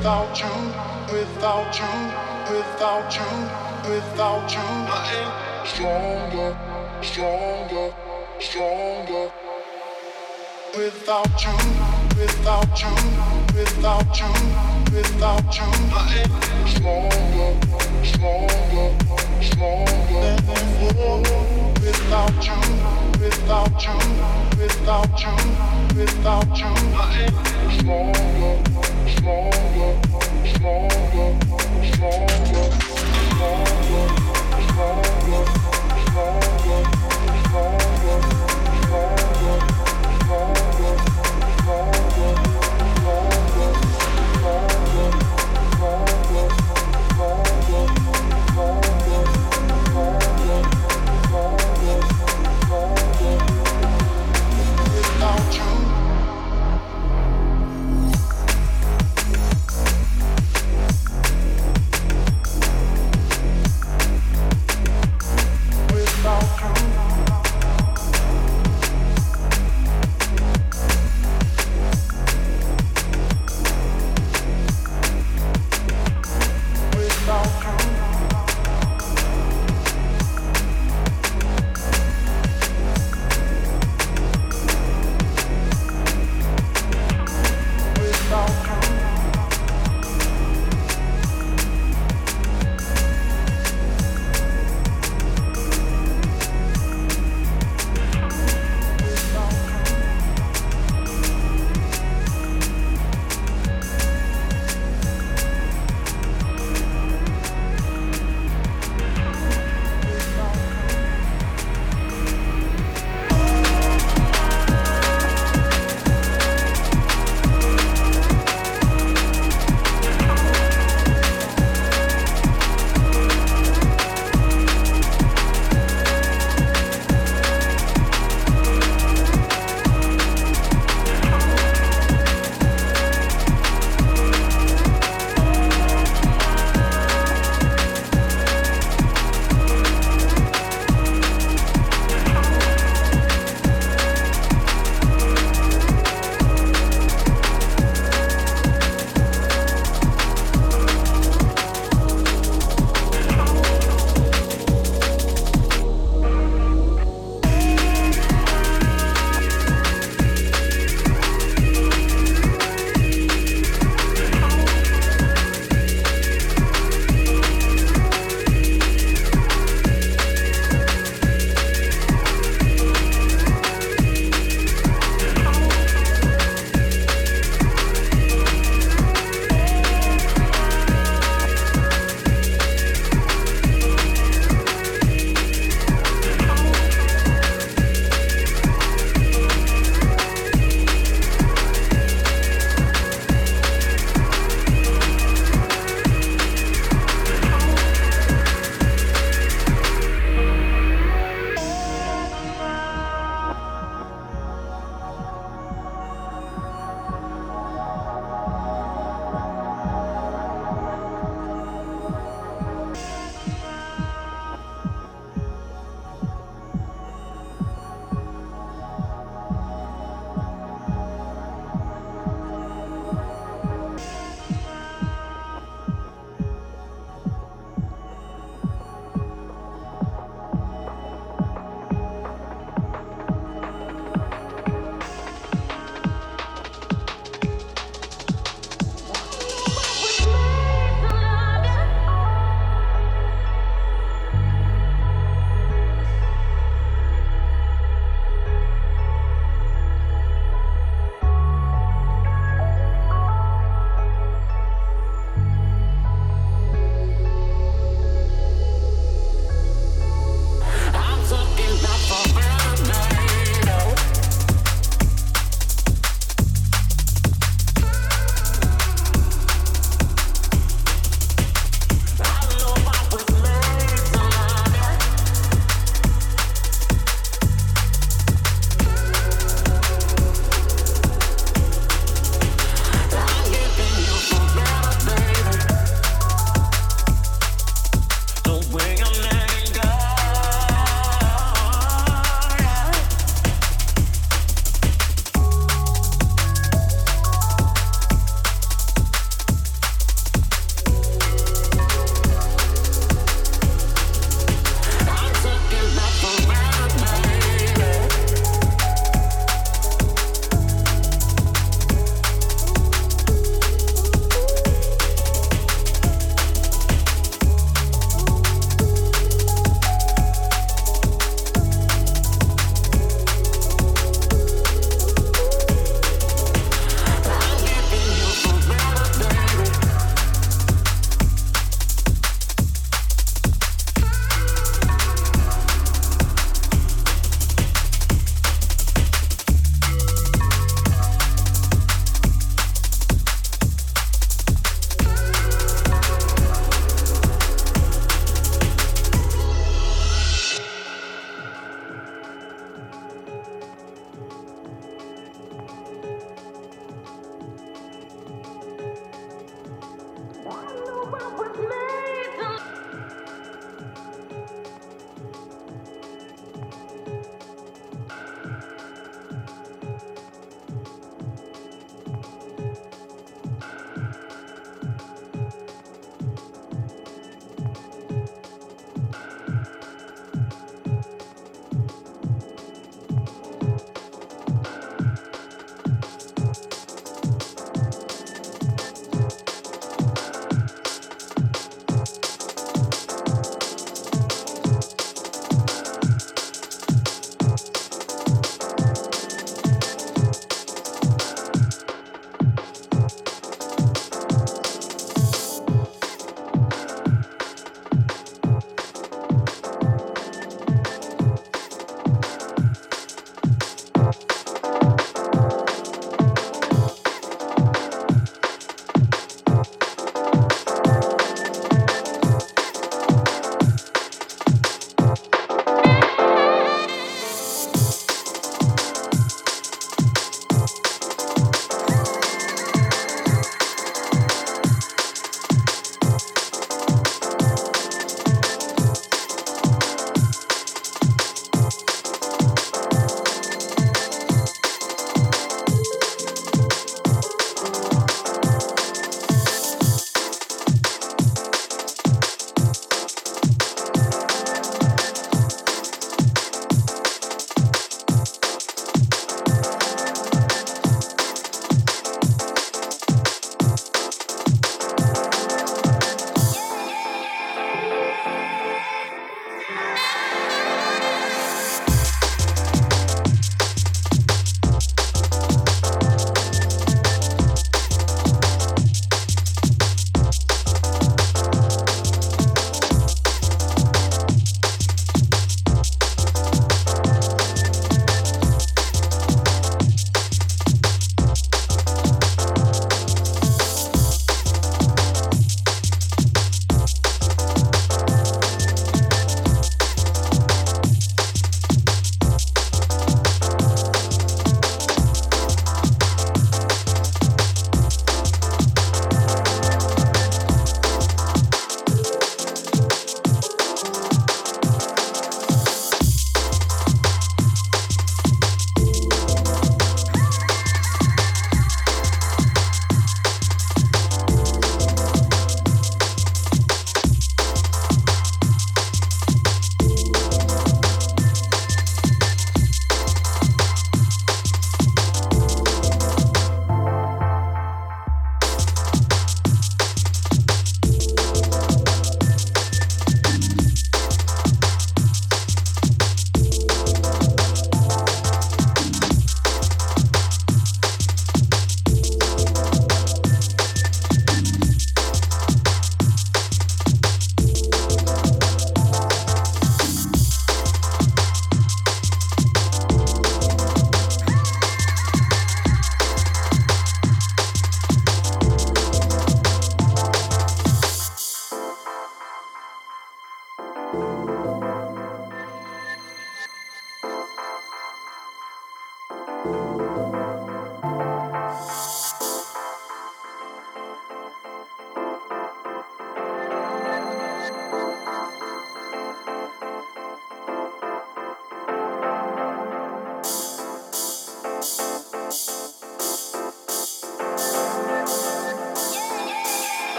Without you, without you, without you, without you, I am stronger, stronger, stronger. Without you, without you, without you, without you, I am stronger stronger, stronger than before. Without you, without you, without you, without you, I am stronger, stronger, stronger, stronger.